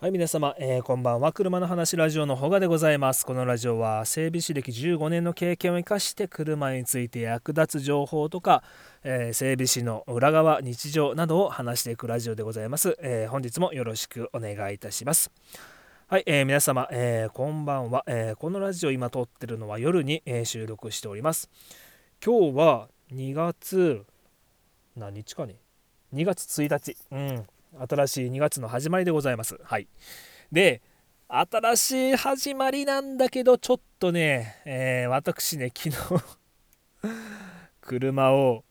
はい皆様、えーこんばんは。車の話ラジオのほがでございます。このラジオは整備士歴15年の経験を生かして車について役立つ情報とか、えー整備士の裏側日常などを話していくラジオでございます、えー本日もよろしくお願いいたします。はい、えー皆様、えーこんばんは、えーこのラジオ今撮ってるのは夜に、えー収録しております。今日は2月何日かね？2月1日。うん。新しい2月の始まりでございます。はい。で新しい始まりなんだけどちょっとね、えー私ね昨日 車を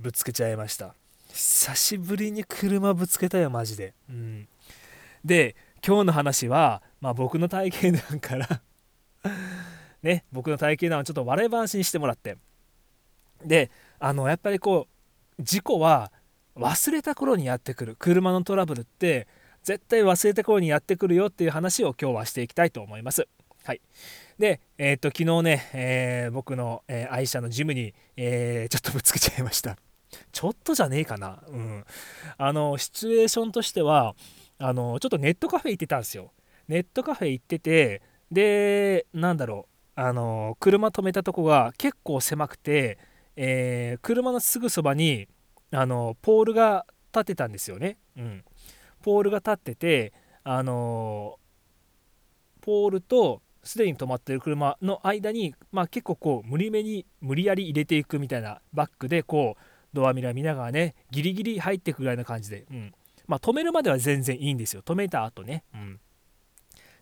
ぶつけちゃいました。久しぶりに車ぶつけたよマジで。うん。で今日の話は、まあ、僕の体験談から ね僕の体験談をちょっと笑い話にしてもらって。であのやっぱりこう事故は忘れた頃にやってくる車のトラブルって絶対忘れた頃にやってくるよっていう話を今日はしていきたいと思います。はい、で、えーっと昨日ね、えー僕の、えー愛車のジムに、えーちょっとぶつけちゃいました。ちょっとじゃねえかな。うん。あのシチュエーションとしてはあのちょっとネットカフェ行ってたんですよ。ネットカフェ行っててでなんだろうあの車止めたとこが結構狭くて、えー車のすぐそばにあのポールが立ってたんですよね。うん、ポールが立っててあのポールとすでに止まってる車の間に、まあ、結構こう無理めに無理やり入れていくみたいなバックでこうドアミラー見ながらねギリギリ入っていくぐらいな感じで、うん。まあ、止めるまでは全然いいんですよ。止めた後ね。うん、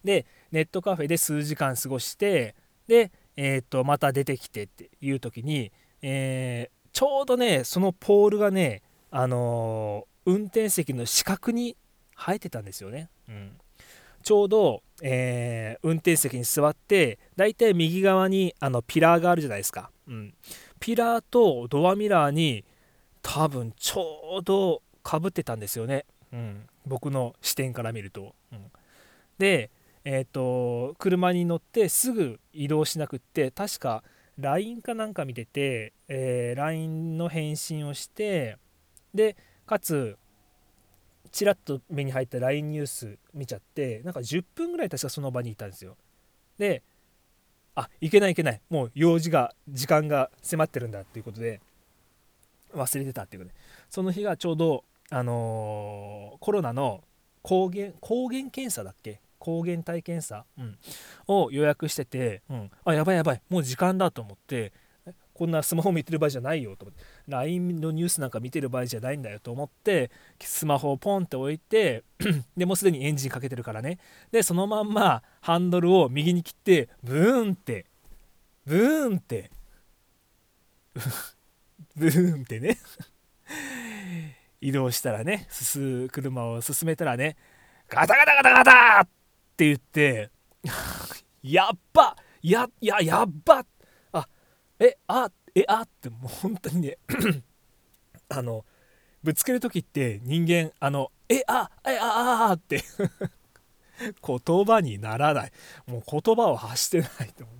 でネットカフェで数時間過ごしてで、えー、とまた出てきてっていう時に、えーちょうどねそのポールがねあのー運転席の死角に生えてたんですよね。うん、ちょうど、えー運転席に座ってだいたい右側にあのピラーがあるじゃないですか。うん、ピラーとドアミラーに多分ちょうどかぶってたんですよね。うん、僕の視点から見ると。うん、でえー、と車に乗ってすぐ移動しなくって確か LINE かなんか見てて、えー LINE の返信をしてでかつちらっと目に入った LINE ニュース見ちゃってなんか10分ぐらい確かその場にいたんですよ。であいけないいけない。もう用事が時間が迫ってるんだっていうことで忘れてたっていうことで。その日がちょうどあのーコロナの抗原抗原検査だっけ抗原体検査、うん、を予約してて、うん、あやばいやばい。もう時間だと思ってこんなスマホ見てる場合じゃないよと思って LINE のニュースなんか見てる場合じゃないんだよと思ってスマホをポンって置いてでもうすでにエンジンかけてるからね。でそのまんまハンドルを右に切ってブーンってブーンって ブーンってね。移動したらね進車を進めたらねガタガタガタガタって言ってやっばやややっばあえあえあってもう本当にね あのぶつける時って人間あのえあえああって言葉にならない。もう言葉を発してないと思う。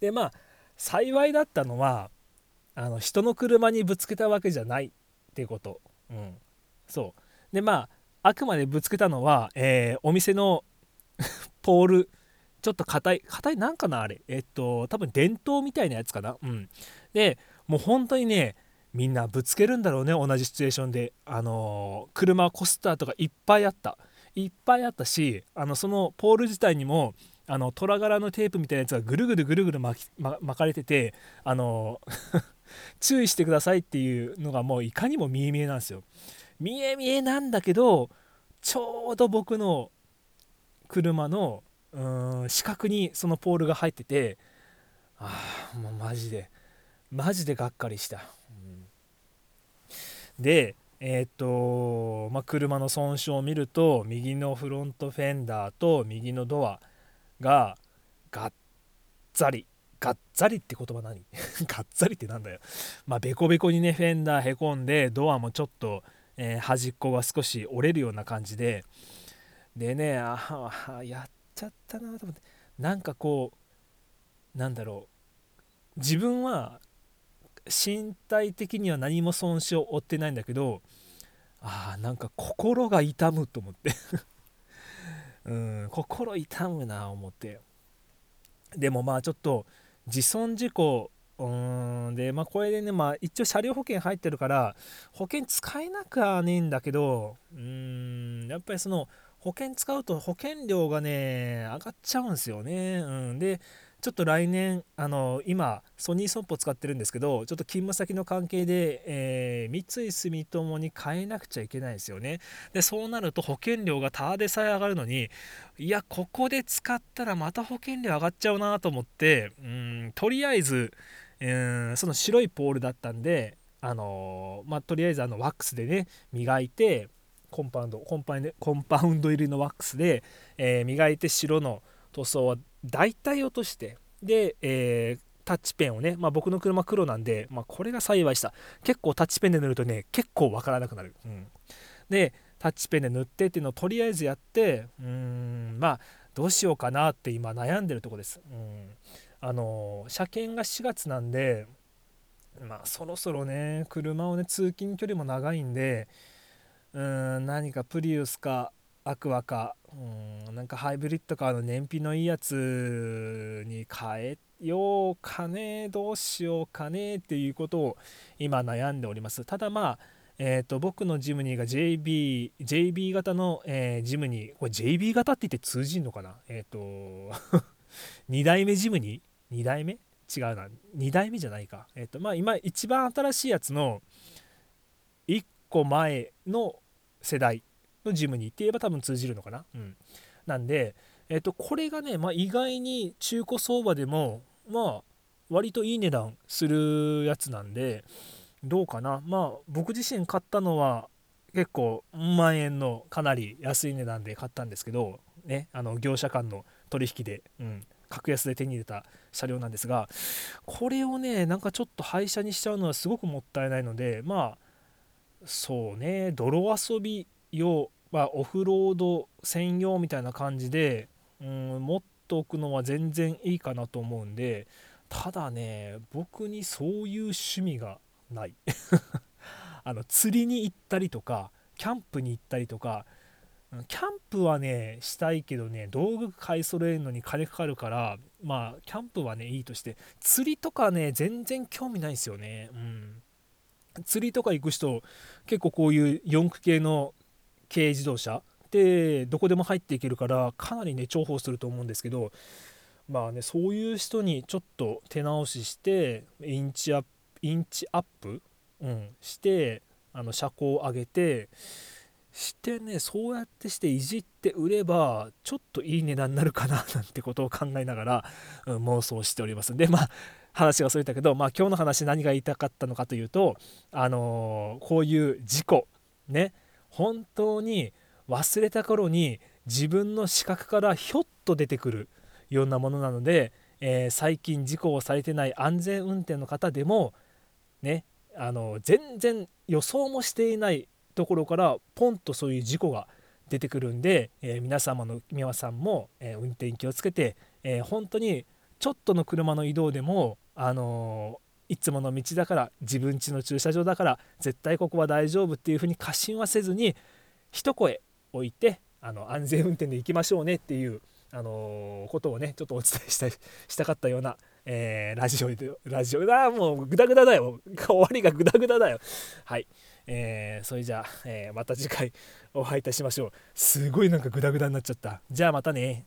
でまあ幸いだったのはあの人の車にぶつけたわけじゃないっていうこと、うん、そう。でまああくまでぶつけたのは、えーお店の ポールちょっと硬い硬いなんかなあれ。えっと多分電灯みたいなやつかな。うん。でもう本当にねみんなぶつけるんだろうね同じシチュエーションで。あのー車コスターとかいっぱいあった。いっぱいあったしあのそのポール自体にもあの虎柄のテープみたいなやつがぐるぐるぐるぐる巻き、ま巻かれててあのー 注意してくださいっていうのがもういかにも見え見えなんですよ。見え見えなんだけどちょうど僕の車のうん四角にそのポールが入っててああもうマジでマジでがっかりした、うん。でえーっと、まあ、車の損傷を見ると右のフロントフェンダーと右のドアががっざりがっざりって言葉何？がっざりってなんだよ。まあベコベコにねフェンダーへこんでドアもちょっと、えー端っこが少し折れるような感じででねああやっちゃったなと思ってなんかこうなんだろう自分は身体的には何も損傷を負ってないんだけどあなんか心が痛むと思って。うん心痛むな思って。でもまあちょっと自損事故うんでまあこれでねまあ一応車両保険入ってるから保険使えなくはねえんだけどうんやっぱりその保険使うと保険料がね上がっちゃうんですよね。うん、でちょっと来年あの今ソニー損保使ってるんですけどちょっと勤務先の関係で、えー、三井住友に変えなくちゃいけないですよねでそうなると保険料がただでさえ上がるのにいやここで使ったらまた保険料上がっちゃうなと思ってうんとりあえずうんその白いポールだったんであのー、まあ、とりあえずあのワックスでね磨いてコンパウンドコンパコンパウンド入りのワックスで、えー、磨いて白の塗装は大体落としてで、えー、タッチペンをね、まあ、僕の車黒なんで、まあ、これが幸いした。結構タッチペンで塗るとね結構わからなくなる、うん、でタッチペンで塗ってっていうのをとりあえずやってうんまあどうしようかなって今悩んでるとこです、うん、あの車検が4月なんでまあそろそろね車をね通勤距離も長いんでうん何かプリウスかアクアかうんなんかハイブリッドカーの燃費のいいやつに変えようかねどうしようかねっていうことを今悩んでおります。ただまあえーと、僕のジムニーが JB, JB 型の、えー、ジムニーこれ JB 型って言って通じんのかな？えっ、ー、と2代目ジムニ2代目？違うな。2代目じゃないか。えっ、とまあ今一番新しいやつの1個前の世代のジムに行って言えば多分通じるのかな。うん、なんで、えっと、これがね、まあ、意外に中古相場でもまあ割といい値段するやつなんでどうかな。まあ僕自身買ったのは結構万円のかなり安い値段で買ったんですけどねあの業者間の取引で、うん、格安で手に入れた車両なんですがこれをねなんかちょっと廃車にしちゃうのはすごくもったいないのでまあそうね泥遊び用、まあ、オフロード専用みたいな感じで、うん、持っておくのは全然いいかなと思うんでただね僕にそういう趣味がない。あの釣りに行ったりとかキャンプに行ったりとかキャンプはねしたいけどね道具買い揃えるのに金かかるからまあキャンプはねいいとして釣りとかね全然興味ないですよね。うん。釣りとか行く人結構こういう四駆系の軽自動車ってどこでも入っていけるからかなりね重宝すると思うんですけどまあねそういう人にちょっと手直ししてインチアップインチアップ、うん、してあの車高を上げてしてねそうやってしていじって売ればちょっといい値段になるかな なんてことを考えながら、うん、妄想しております。でまあ話がそれたけど、まあ、今日の話何が言いたかったのかというと、あのー、こういう事故ね本当に忘れた頃に自分の視覚からひょっと出てくるようなものなので、えー、最近事故をされてない安全運転の方でもねあの全然予想もしていないところからポンとそういう事故が出てくるんで、えー、皆様の皆さんも、えー、運転気をつけて、えー、本当にちょっとの車の移動でもあのいつもの道だから自分家の駐車場だから絶対ここは大丈夫っていうふうに過信はせずに一声置いてあの安全運転で行きましょうねっていう、あのことをねちょっとお伝えしたしたかったような、え、ラジオでラジオだもうグダグダだよ。終わりがグダグダだよ。はい、えー、それじゃあ、えー、また次回お会いいたしましょう。すごいなんかグダグダになっちゃった。じゃあまたね。